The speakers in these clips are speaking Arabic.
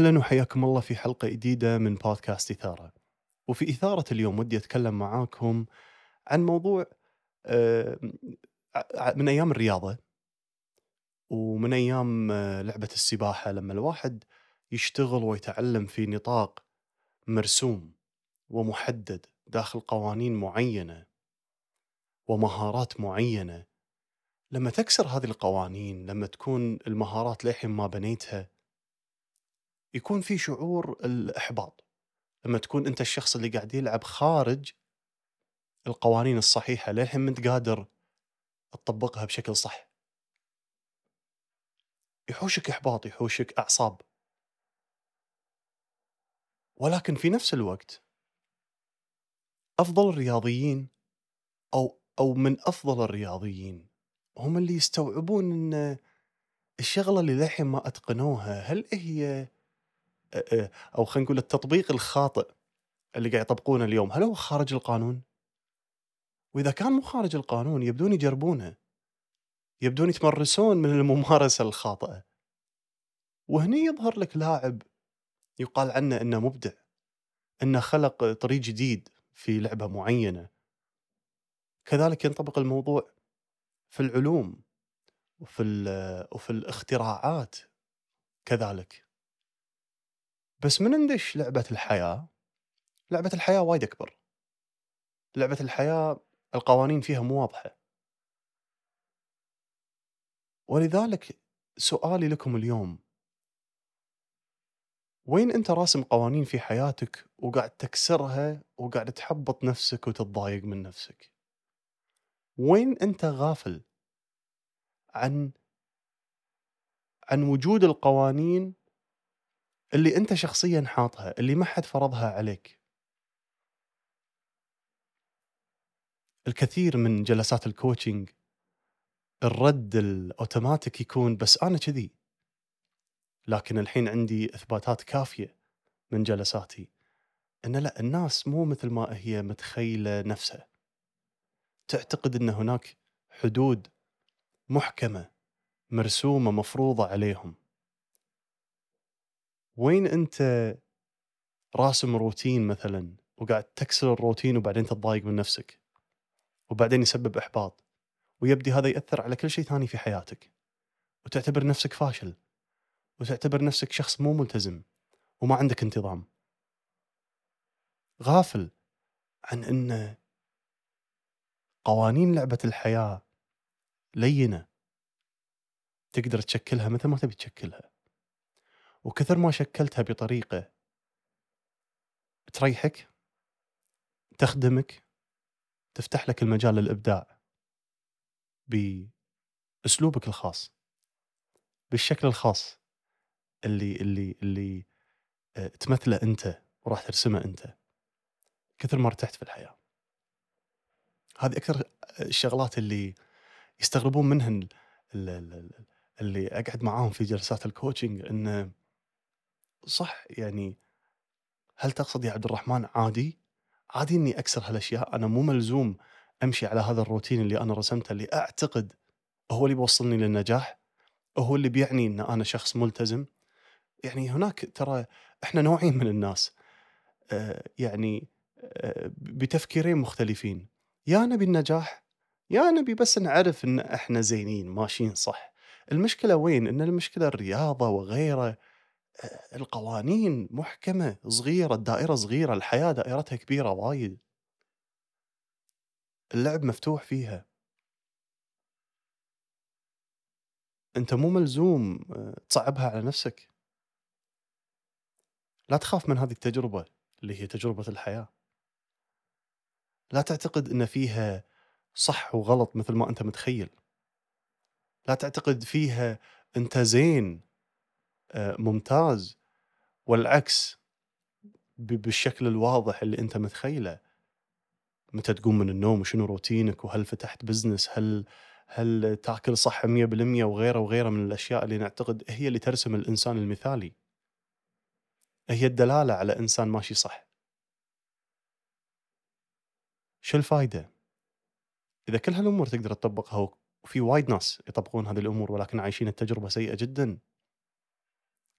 أهلا وحياكم الله في حلقة جديدة من بودكاست إثارة. وفي إثارة اليوم ودي أتكلم معاكم عن موضوع آه، من أيام الرياضة ومن أيام آه، لعبة السباحة لما الواحد يشتغل ويتعلم في نطاق مرسوم ومحدد داخل قوانين معينة ومهارات معينة لما تكسر هذه القوانين لما تكون المهارات للحين ما بنيتها يكون في شعور الإحباط. لما تكون أنت الشخص اللي قاعد يلعب خارج القوانين الصحيحة للحين أنت قادر تطبقها بشكل صح. يحوشك إحباط يحوشك أعصاب. ولكن في نفس الوقت أفضل الرياضيين أو أو من أفضل الرياضيين هم اللي يستوعبون إن الشغلة اللي للحين ما أتقنوها هل هي أو خلينا نقول التطبيق الخاطئ اللي قاعد يطبقونه اليوم. هل هو خارج القانون؟ وإذا كان مو خارج القانون يبدون يجربونه. يبدون يتمرسون من الممارسة الخاطئة. وهني يظهر لك لاعب يقال عنه إنه مبدع إنه خلق طريق جديد في لعبة معينة. كذلك ينطبق الموضوع في العلوم وفي وفي الاختراعات كذلك. بس من ندش لعبة الحياة؟ لعبة الحياة وايد أكبر. لعبة الحياة القوانين فيها مو واضحة. ولذلك سؤالي لكم اليوم. وين أنت راسم قوانين في حياتك وقاعد تكسرها وقاعد تحبط نفسك وتتضايق من نفسك؟ وين أنت غافل عن عن وجود القوانين اللي أنت شخصيا حاطها اللي ما حد فرضها عليك. الكثير من جلسات الكوتشنج الرد الأوتوماتيك يكون بس أنا كذي. لكن الحين عندي إثباتات كافية من جلساتي. إن لا الناس مو مثل ما هي متخيلة نفسها. تعتقد إن هناك حدود محكمة مرسومة مفروضة عليهم. وين أنت راسم روتين مثلا وقاعد تكسر الروتين وبعدين تتضايق من نفسك وبعدين يسبب إحباط ويبدي هذا يأثر على كل شيء ثاني في حياتك وتعتبر نفسك فاشل وتعتبر نفسك شخص مو ملتزم وما عندك انتظام. غافل عن إن قوانين لعبة الحياة لينة تقدر تشكلها مثل ما تبي تشكلها. وكثر ما شكلتها بطريقة تريحك تخدمك تفتح لك المجال للإبداع بأسلوبك الخاص بالشكل الخاص اللي اللي اللي آه، تمثله أنت وراح ترسمه أنت كثر ما ارتحت في الحياة. هذه أكثر الشغلات اللي يستغربون ال- اللي أقعد معاهم في جلسات الكوتشنج إنه صح يعني هل تقصد يا عبد الرحمن عادي؟ عادي إني أكسر هالأشياء أنا مو ملزوم أمشي على هذا الروتين اللي أنا رسمته اللي أعتقد هو اللي بيوصلني للنجاح هو اللي بيعني إن أنا شخص ملتزم. يعني هناك ترى إحنا نوعين من الناس آه، يعني آه، بتفكيرين مختلفين. يا نبي النجاح يا نبي بس نعرف إن إحنا زينين ماشيين صح. المشكلة وين؟ إن المشكلة الرياضة وغيره. القوانين محكمة صغيرة الدائرة صغيرة الحياة دائرتها كبيرة وايد. اللعب مفتوح فيها. أنت مو ملزوم آه، تصعبها على نفسك. لا تخاف من هذه التجربة اللي هي تجربة الحياة. لا تعتقد إن فيها صح وغلط مثل ما أنت متخيل. لا تعتقد فيها أنت زين. ممتاز والعكس بالشكل الواضح اللي أنت متخيله. متى تقوم من النوم وشنو روتينك وهل فتحت business هل هل تاكل صح 100% وغيره وغيره من الأشياء اللي نعتقد هي اللي ترسم الإنسان المثالي. هي الدلالة على إنسان ماشي صح. شو الفائده إذا كل هالأمور تقدر تطبقها وفي وايد ناس يطبقون هذه الأمور ولكن عايشين التجربة سيئة جدا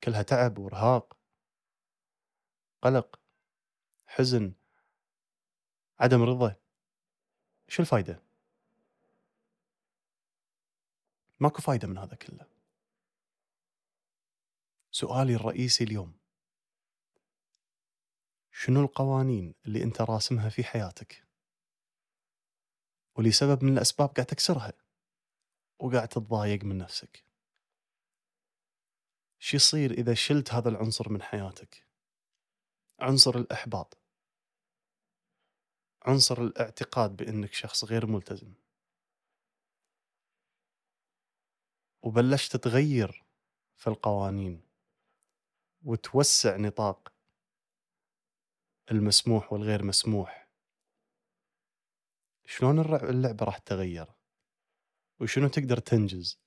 كلها تعب وارهاق قلق حزن عدم رضا شو الفايدة؟ ماكو فايدة من هذا كله. سؤالي الرئيسي اليوم. شنو القوانين اللي أنت راسمها في حياتك؟ ولسبب من الأسباب قاعد تكسرها وقاعد تتضايق من نفسك. شو يصير إذا شلت هذا العنصر من حياتك؟ عنصر الإحباط. عنصر الاعتقاد بإنك شخص غير ملتزم. وبلشت تغير في القوانين وتوسع نطاق المسموح والغير مسموح. شلون اللعبة راح تتغير؟ وشنو تقدر تنجز؟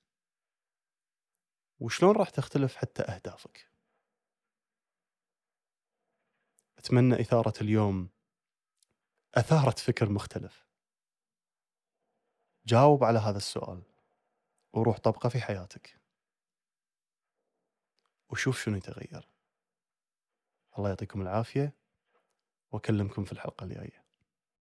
وشلون راح تختلف حتى أهدافك؟ أتمنى إثارة اليوم أثارت فكر مختلف. جاوب على هذا السؤال وروح طبقة في حياتك. وشوف شنو يتغير. الله يعطيكم العافية وأكلمكم في الحلقة الجاية.